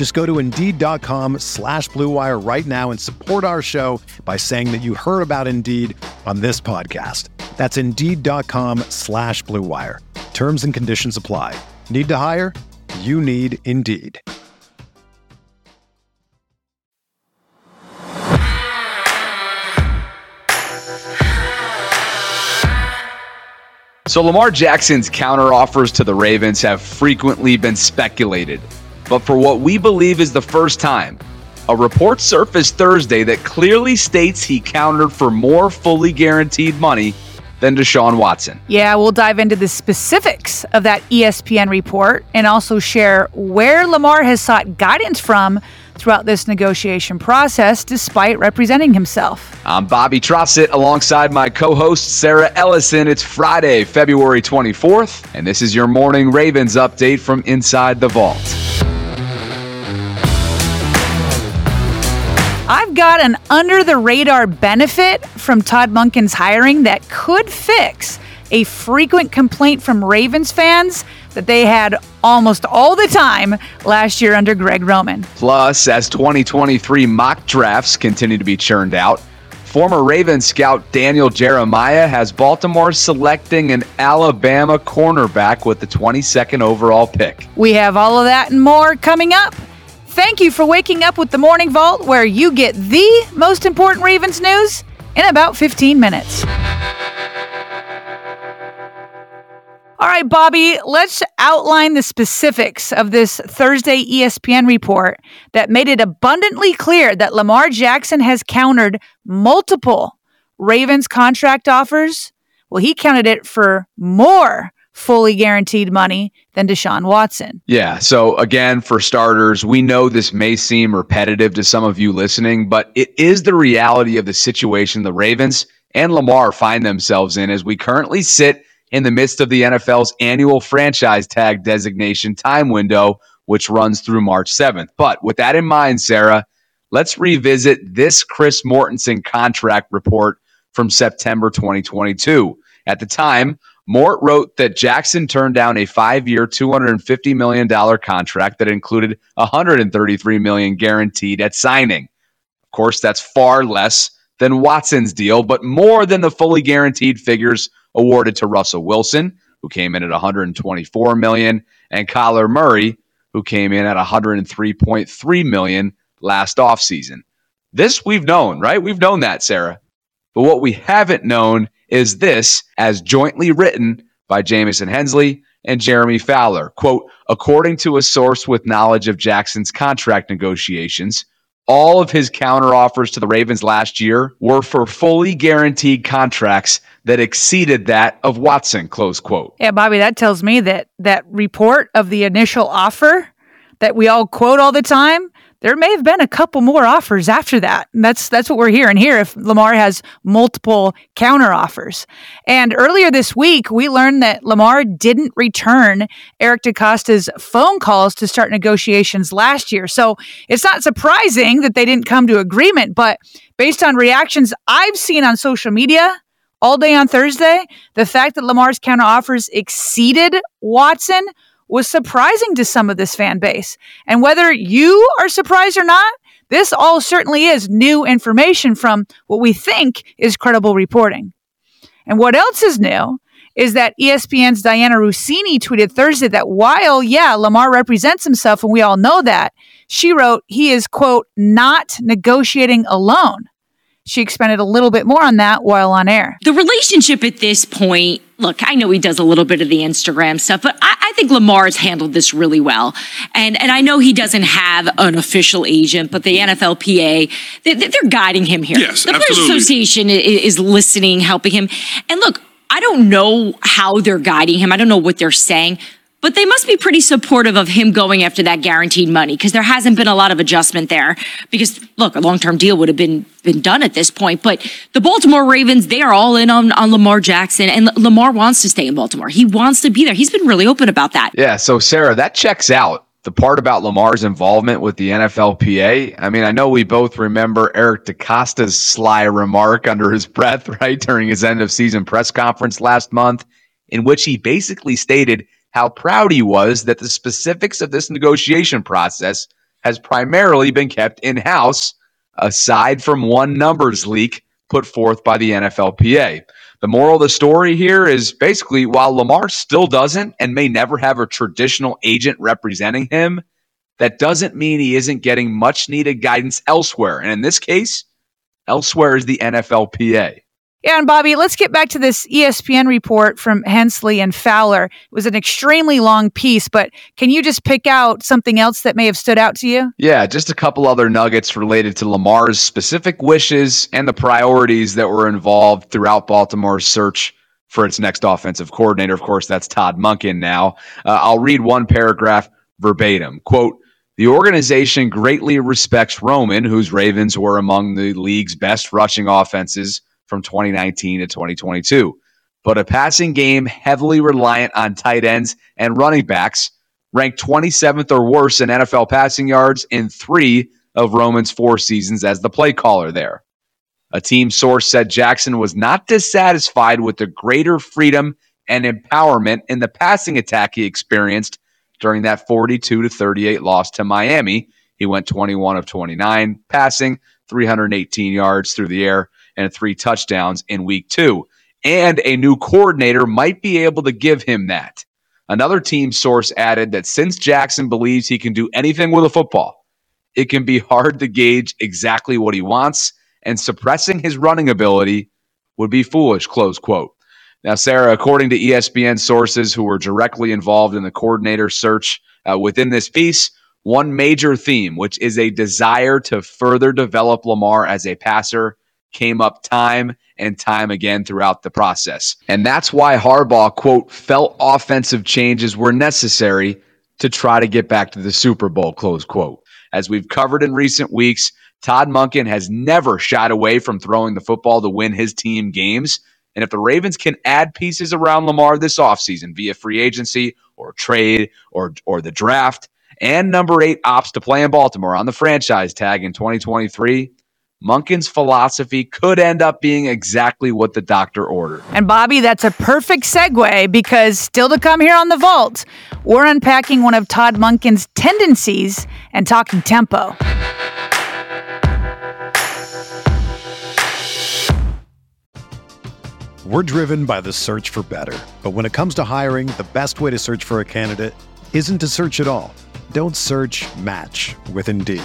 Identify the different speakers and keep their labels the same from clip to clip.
Speaker 1: Just go to Indeed.com slash BlueWire right now and support our show by saying that you heard about Indeed on this podcast. That's Indeed.com slash BlueWire. Terms and conditions apply. Need to hire? You need Indeed.
Speaker 2: So Lamar Jackson's counteroffers to the Ravens have frequently been speculated. But for what we believe is the first time, a report surfaced Thursday that clearly states he countered for more fully guaranteed money than Deshaun Watson.
Speaker 3: Yeah, we'll dive into the specifics of that ESPN report and also share where Lamar has sought guidance from throughout this negotiation process despite representing himself.
Speaker 2: I'm Bobby Trossett alongside my co host Sarah Ellison. It's Friday, February 24th, and this is your morning Ravens update from inside the vault.
Speaker 3: I've got an under the radar benefit from Todd Monken's hiring that could fix a frequent complaint from Ravens fans that they had almost all the time last year under Greg Roman.
Speaker 2: Plus, as 2023 mock drafts continue to be churned out, former Ravens scout Daniel Jeremiah has Baltimore selecting an Alabama cornerback with the 22nd overall pick.
Speaker 3: We have all of that and more coming up. Thank you for waking up with the Morning Vault, where you get the most important Ravens news in about 15 minutes. All right, Bobby, let's outline the specifics of this Thursday ESPN report that made it abundantly clear that Lamar Jackson has countered multiple Ravens contract offers. Well, he counted it for more fully guaranteed money than Deshaun Watson.
Speaker 2: Yeah. So, again, for starters, we know this may seem repetitive to some of you listening, but it is the reality of the situation the Ravens and Lamar find themselves in as we currently sit in the midst of the NFL's annual franchise tag designation time window, which runs through March 7th. But with that in mind, Sarah, let's revisit this Chris Mortensen contract report from September 2022. At the time, Mort wrote that Jackson turned down a five-year, $250 million contract that included 133 million guaranteed at signing. Of course, that's far less than Watson's deal, but more than the fully guaranteed figures awarded to Russell Wilson, who came in at 124 million, and Kyler Murray, who came in at 103.3 million last offseason. This we've known, right? We've known that, Sarah. But what we haven't known is this as jointly written by Jamison Hensley and Jeremy Fowler. Quote, according to a source with knowledge of Jackson's contract negotiations, all of his counteroffers to the Ravens last year were for fully guaranteed contracts that exceeded that of Watson, close quote.
Speaker 3: Yeah, Bobby, that tells me that that report of the initial offer that we all quote all the time, there may have been a couple more offers after that. And that's that's what we're hearing here if Lamar has multiple counter offers. And earlier this week, we learned that Lamar didn't return Eric DeCosta's phone calls to start negotiations last year. So it's not surprising that they didn't come to agreement, but based on reactions I've seen on social media, all day on Thursday, the fact that Lamar's counter offers exceeded Watson was surprising to some of this fan base. And whether you are surprised or not, this all certainly is new information from what we think is credible reporting. And what else is new is that ESPN's Dianna Russini tweeted Thursday that while, yeah, Lamar represents himself, and we all know that, she wrote he is, quote, not negotiating alone. She expanded a little bit more on that while on air.
Speaker 4: The relationship at this point, look, I know he does a little bit of the Instagram stuff, but I, I think Lamar's handled this really well. And and I know he doesn't have an official agent, but the NFLPA, they, they're guiding him here.
Speaker 5: Yes,
Speaker 4: the
Speaker 5: absolutely.
Speaker 4: Players Association is, is listening, helping him. And look, I don't know how they're guiding him. I don't know what they're saying, but they must be pretty supportive of him going after that guaranteed money because there hasn't been a lot of adjustment there. Because look, a long term deal would have been been done at this point. But the Baltimore Ravens, they are all in on, on Lamar Jackson, and Lamar wants to stay in Baltimore. He wants to be there. He's been really open about that.
Speaker 2: Yeah. So Sarah, that checks out. The part about Lamar's involvement with the NFLPA. I mean, I know we both remember Eric DeCosta's sly remark under his breath, right, during his end of season press conference last month, in which he basically stated how proud he was that the specifics of this negotiation process has primarily been kept in house, aside from one numbers leak put forth by the NFLPA. The moral of the story here is basically while Lamar still doesn't and may never have a traditional agent representing him, that doesn't mean he isn't getting much needed guidance elsewhere. And in this case, elsewhere is the NFLPA.
Speaker 3: Yeah, and Bobby, let's get back to this ESPN report from Hensley and Fowler. It was an extremely long piece, but can you just pick out something else that may have stood out to you?
Speaker 2: Yeah, just a couple other nuggets related to Lamar's specific wishes and the priorities that were involved throughout Baltimore's search for its next offensive coordinator. Of course, that's Todd Monken now. Uh, I'll read one paragraph verbatim. Quote, the organization greatly respects Roman, whose Ravens were among the league's best rushing offenses from 2019 to 2022. But a passing game heavily reliant on tight ends and running backs ranked 27th or worse in NFL passing yards in three of Roman's four seasons as the play caller there. A team source said Jackson was not dissatisfied with the greater freedom and empowerment in the passing attack he experienced during that 42 to 38 loss to Miami. He went 21 of 29 passing, 318 yards through the air, and three touchdowns in week two. And a new coordinator might be able to give him that. Another team source added that since Jackson believes he can do anything with a football, it can be hard to gauge exactly what he wants, and suppressing his running ability would be foolish, close quote. Now, Sarah, according to ESPN sources who were directly involved in the coordinator search uh, within this piece, one major theme, which is a desire to further develop Lamar as a passer, came up time and time again throughout the process. And that's why Harbaugh, quote, felt offensive changes were necessary to try to get back to the Super Bowl, close quote. As we've covered in recent weeks, Todd Monken has never shied away from throwing the football to win his team games. And if the Ravens can add pieces around Lamar this offseason via free agency or trade or, or the draft and number eight ops to play in Baltimore on the franchise tag in 2023, Monken's philosophy could end up being exactly what the doctor ordered.
Speaker 3: And Bobby, that's a perfect segue because still to come here on the vault, we're unpacking one of Todd Monken's tendencies and talking tempo.
Speaker 1: We're driven by the search for better. But when it comes to hiring, the best way to search for a candidate isn't to search at all. Don't search match with Indeed.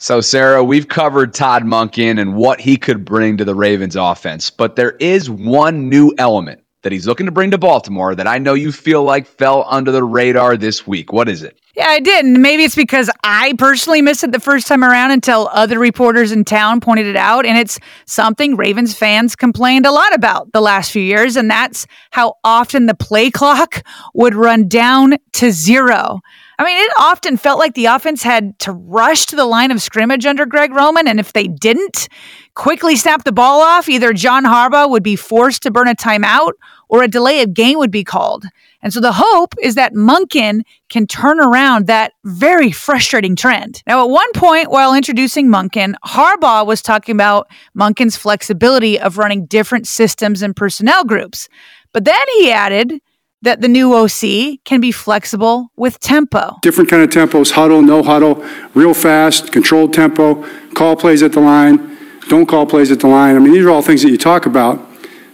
Speaker 2: So, Sarah, we've covered Todd Monken and what he could bring to the Ravens offense, but there is one new element that he's looking to bring to Baltimore that I know you feel like fell under the radar this week. What is it?
Speaker 3: Yeah, I did. And maybe it's because I personally missed it the first time around until other reporters in town pointed it out. And it's something Ravens fans complained a lot about the last few years. And that's how often the play clock would run down to zero. I mean, it often felt like the offense had to rush to the line of scrimmage under Greg Roman. And if they didn't quickly snap the ball off, either John Harbaugh would be forced to burn a timeout or a delay of game would be called. And so the hope is that Monken can turn around that very frustrating trend. Now, at one point while introducing Monken, Harbaugh was talking about Monken's flexibility of running different systems and personnel groups. But then he added that the new OC can be flexible with tempo.
Speaker 6: Different kind of tempos, huddle, no huddle, real fast, controlled tempo, call plays at the line, don't call plays at the line. I mean, these are all things that you talk about,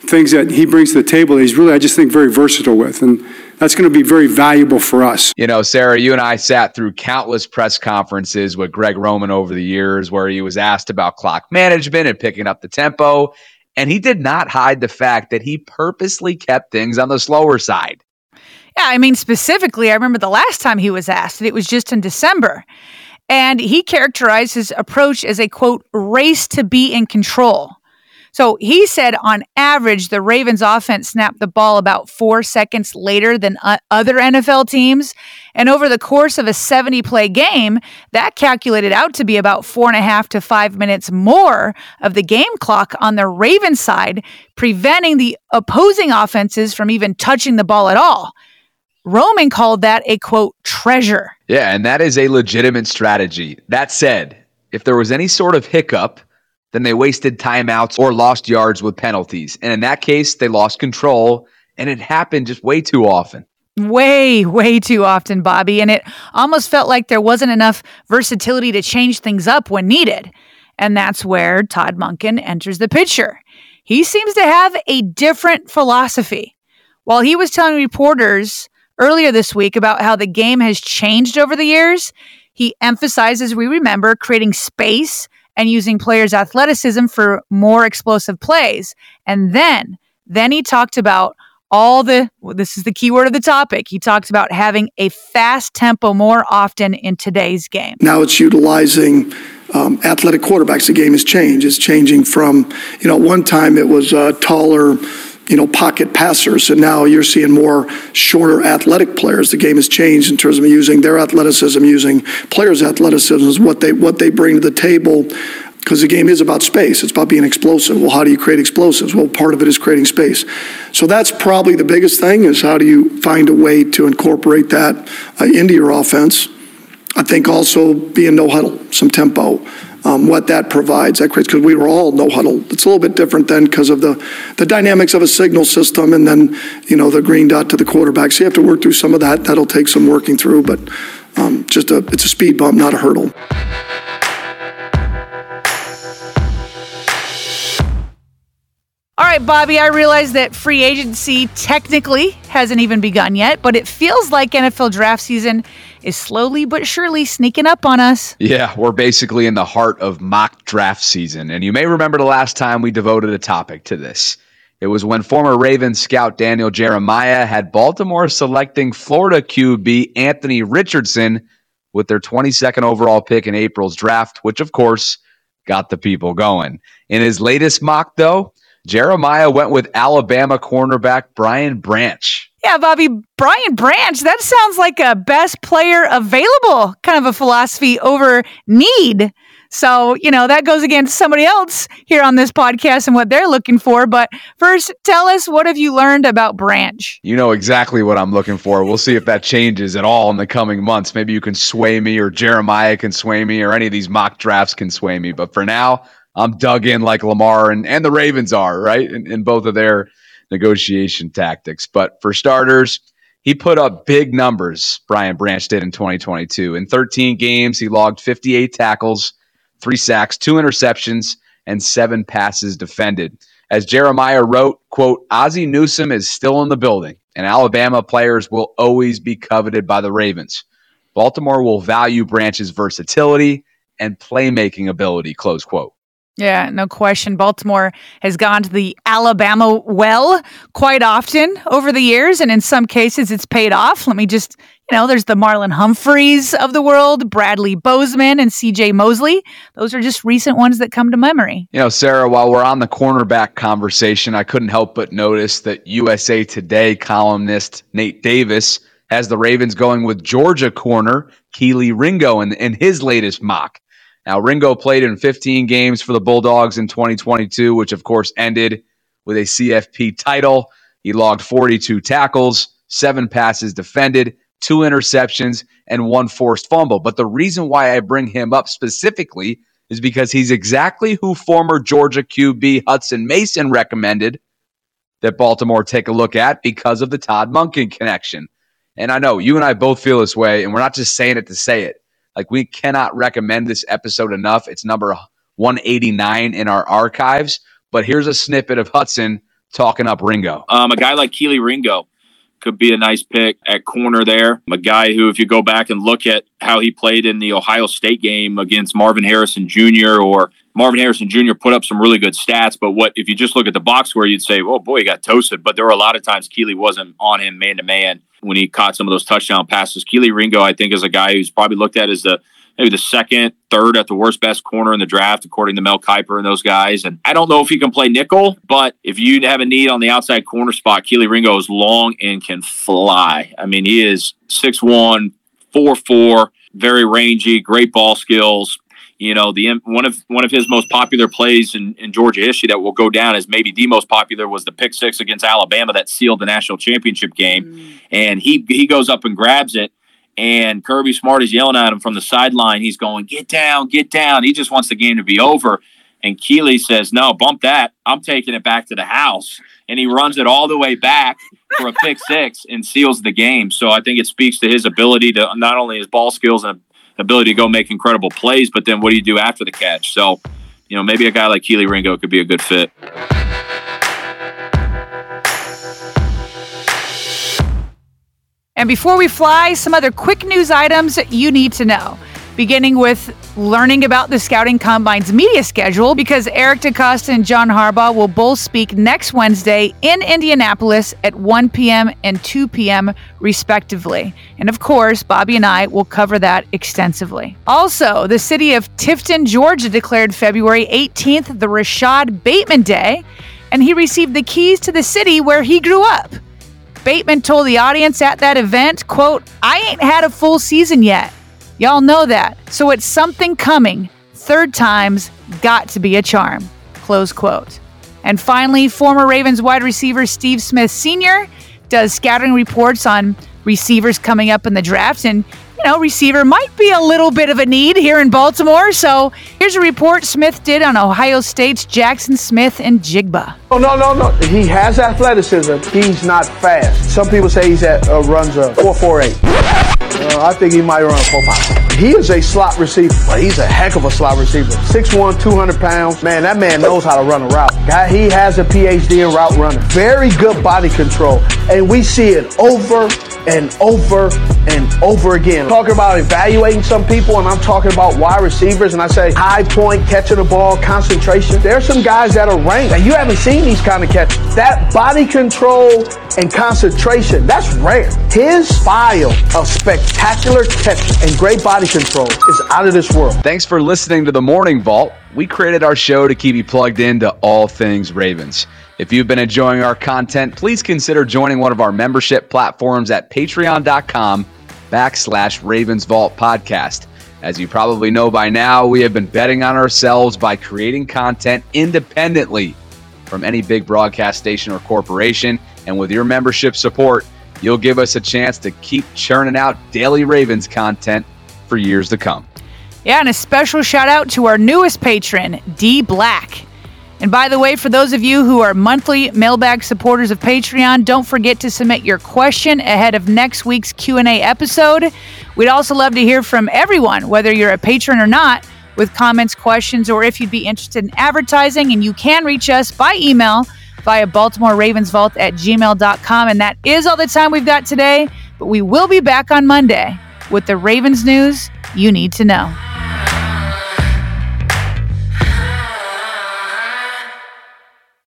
Speaker 6: things that he brings to the table that he's really, I just think, very versatile with. And that's going to be very valuable for us.
Speaker 2: You know, Sarah, you and I sat through countless press conferences with Greg Roman over the years where he was asked about clock management and picking up the tempo. And he did not hide the fact that he purposely kept things on the slower side.
Speaker 3: Yeah, I mean, specifically, I remember the last time he was asked, and it was just in December. And he characterized his approach as a quote, race to be in control. So he said on average, the Ravens offense snapped the ball about four seconds later than uh, other NFL teams. And over the course of a 70 play game, that calculated out to be about four and a half to five minutes more of the game clock on the Ravens side, preventing the opposing offenses from even touching the ball at all. Roman called that a quote treasure.
Speaker 2: Yeah, and that is a legitimate strategy. That said, if there was any sort of hiccup, then they wasted timeouts or lost yards with penalties. And in that case, they lost control, and it happened just way too often.
Speaker 3: Way, way too often, Bobby. And it almost felt like there wasn't enough versatility to change things up when needed. And that's where Todd Monken enters the picture. He seems to have a different philosophy. While he was telling reporters earlier this week about how the game has changed over the years, he emphasizes, we remember, creating space and using players' athleticism for more explosive plays. And then, then he talked about all the well, this is the key word of the topic. He talks about having a fast tempo more often in today's game.
Speaker 7: Now it's utilizing um, athletic quarterbacks. The game has changed. It's changing from, you know, one time it was uh, taller you know, pocket passers. And now you're seeing more shorter athletic players. The game has changed in terms of using their athleticism, using players' athleticism is what they what they bring to the table. Because the game is about space. It's about being explosive. Well, how do you create explosives? Well, part of it is creating space. So that's probably the biggest thing is how do you find a way to incorporate that uh, into your offense. I think also being no huddle, some tempo um, what that provides. That creates because we were all no huddle. It's a little bit different then because of the the dynamics of a signal system, and then you know the green dot to the quarterback. So you have to work through some of that. That'll take some working through, but um, just a it's a speed bump, not a hurdle.
Speaker 3: All right, Bobby, I realize that free agency technically hasn't even begun yet, but it feels like NFL draft season is slowly but surely sneaking up on us.
Speaker 2: Yeah, we're basically in the heart of mock draft season. And you may remember the last time we devoted a topic to this. It was when former Ravens scout Daniel Jeremiah had Baltimore selecting Florida QB Anthony Richardson with their 22nd overall pick in April's draft, which of course got the people going. In his latest mock, though, Jeremiah went with Alabama cornerback Brian Branch.
Speaker 3: Yeah, Bobby, Brian Branch, that sounds like a best player available kind of a philosophy over need. So, you know, that goes against somebody else here on this podcast and what they're looking for. But first, tell us what have you learned about Branch?
Speaker 2: You know exactly what I'm looking for. We'll see if that changes at all in the coming months. Maybe you can sway me, or Jeremiah can sway me, or any of these mock drafts can sway me. But for now, I'm dug in like Lamar and, and the Ravens are, right? In, in both of their negotiation tactics. But for starters, he put up big numbers, Brian Branch did in 2022. In 13 games, he logged 58 tackles, three sacks, two interceptions, and seven passes defended. As Jeremiah wrote, quote, Ozzie Newsome is still in the building, and Alabama players will always be coveted by the Ravens. Baltimore will value Branch's versatility and playmaking ability, close quote.
Speaker 3: Yeah, no question. Baltimore has gone to the Alabama well quite often over the years, and in some cases it's paid off. Let me just, you know, there's the Marlon Humphreys of the world, Bradley Bozeman, and CJ Mosley. Those are just recent ones that come to memory.
Speaker 2: You know, Sarah, while we're on the cornerback conversation, I couldn't help but notice that USA Today columnist Nate Davis has the Ravens going with Georgia corner Kelee Ringo in, in his latest mock. Now, Ringo played in 15 games for the Bulldogs in 2022, which of course ended with a CFP title. He logged 42 tackles, seven passes defended, two interceptions, and one forced fumble. But the reason why I bring him up specifically is because he's exactly who former Georgia QB Hutson Mason recommended that Baltimore take a look at because of the Todd Monken connection. And I know you and I both feel this way, and we're not just saying it to say it. Like we cannot recommend this episode enough. It's number 189 in our archives. But here's a snippet of Hutson talking up Ringo.
Speaker 8: Um, a guy like Kelee Ringo could be a nice pick at corner there. A guy who, if you go back and look at how he played in the Ohio State game against Marvin Harrison Jr. or Marvin Harrison Jr. put up some really good stats, but what if you just look at the box score, you'd say, "Oh boy, he got toasted." But there were a lot of times Kelee wasn't on him man to man when he caught some of those touchdown passes. Kelee Ringo, I think, is a guy who's probably looked at as the maybe the second, third at the worst best corner in the draft, according to Mel Kiper and those guys. And I don't know if he can play nickel, but if you have a need on the outside corner spot, Kelee Ringo is long and can fly. I mean, he is 6'1, 4'4, very rangy, great ball skills. You know, the one of one of his most popular plays in, in Georgia history that will go down as maybe the most popular was the pick six against Alabama that sealed the national championship game. Mm. And he he goes up and grabs it and Kirby Smart is yelling at him from the sideline. He's going, "Get down, get down." He just wants the game to be over. And Kelee says, "No, bump that. I'm taking it back to the house." And he runs it all the way back for a pick six and seals the game. So I think it speaks to his ability to not only his ball skills and ability to go make incredible plays, but then what do you do after the catch? So, you know, maybe a guy like Kelee Ringo could be a good fit.
Speaker 3: And before we fly, some other quick news items you need to know. Beginning with learning about the Scouting Combine's media schedule because Eric DeCosta and John Harbaugh will both speak next Wednesday in Indianapolis at 1 p.m. and 2 p.m., respectively. And of course, Bobby and I will cover that extensively. Also, the city of Tifton, Georgia declared February 18th the Rashod Bateman Day, and he received the keys to the city where he grew up. Bateman told the audience at that event, quote, I ain't had a full season yet. Y'all know that. So it's something coming. Third time's got to be a charm. Close quote. And finally, former Ravens wide receiver Steve Smith Sr. does scouting reports on receivers coming up in the draft. And you know, receiver might be a little bit of a need here in Baltimore. So here's a report Smith did on Ohio State's Jackson Smith-Njigba.
Speaker 9: Oh, no, no, no. He has athleticism. He's not fast. Some people say he's at runs a 4.48. Uh, I think he might run 4 5. He is a slot receiver, but he's a heck of a slot receiver. 6'1, 200 pounds. Man, that man knows how to run a route. Guy, he has a PhD in route running. Very good body control. And we see it over and over and over again. Talking about evaluating some people, and I'm talking about wide receivers, and I say high point, catching the ball, concentration. There are some guys that are ranked that you haven't seen these kind of catches. That body control and concentration, that's rare. His file of spectacular catches and great body control is out of this world.
Speaker 2: Thanks for listening to the Morning Vault. We created our show to keep you plugged into all things Ravens. If you've been enjoying our content, please consider joining one of our membership platforms at patreon.com backslash Ravens Vault Podcast. As you probably know by now, we have been betting on ourselves by creating content independently from any big broadcast station or corporation. And with your membership support, you'll give us a chance to keep churning out daily Ravens content for years to come.
Speaker 3: Yeah, and a special shout out to our newest patron, D Black. And by the way, for those of you who are monthly mailbag supporters of Patreon, don't forget to submit your question ahead of next week's Q&A episode. We'd also love to hear from everyone, whether you're a patron or not, with comments, questions, or if you'd be interested in advertising. And you can reach us by email via Baltimore Ravens Vault at gmail.com. And that is all the time we've got today. But we will be back on Monday with the Ravens news you need to know.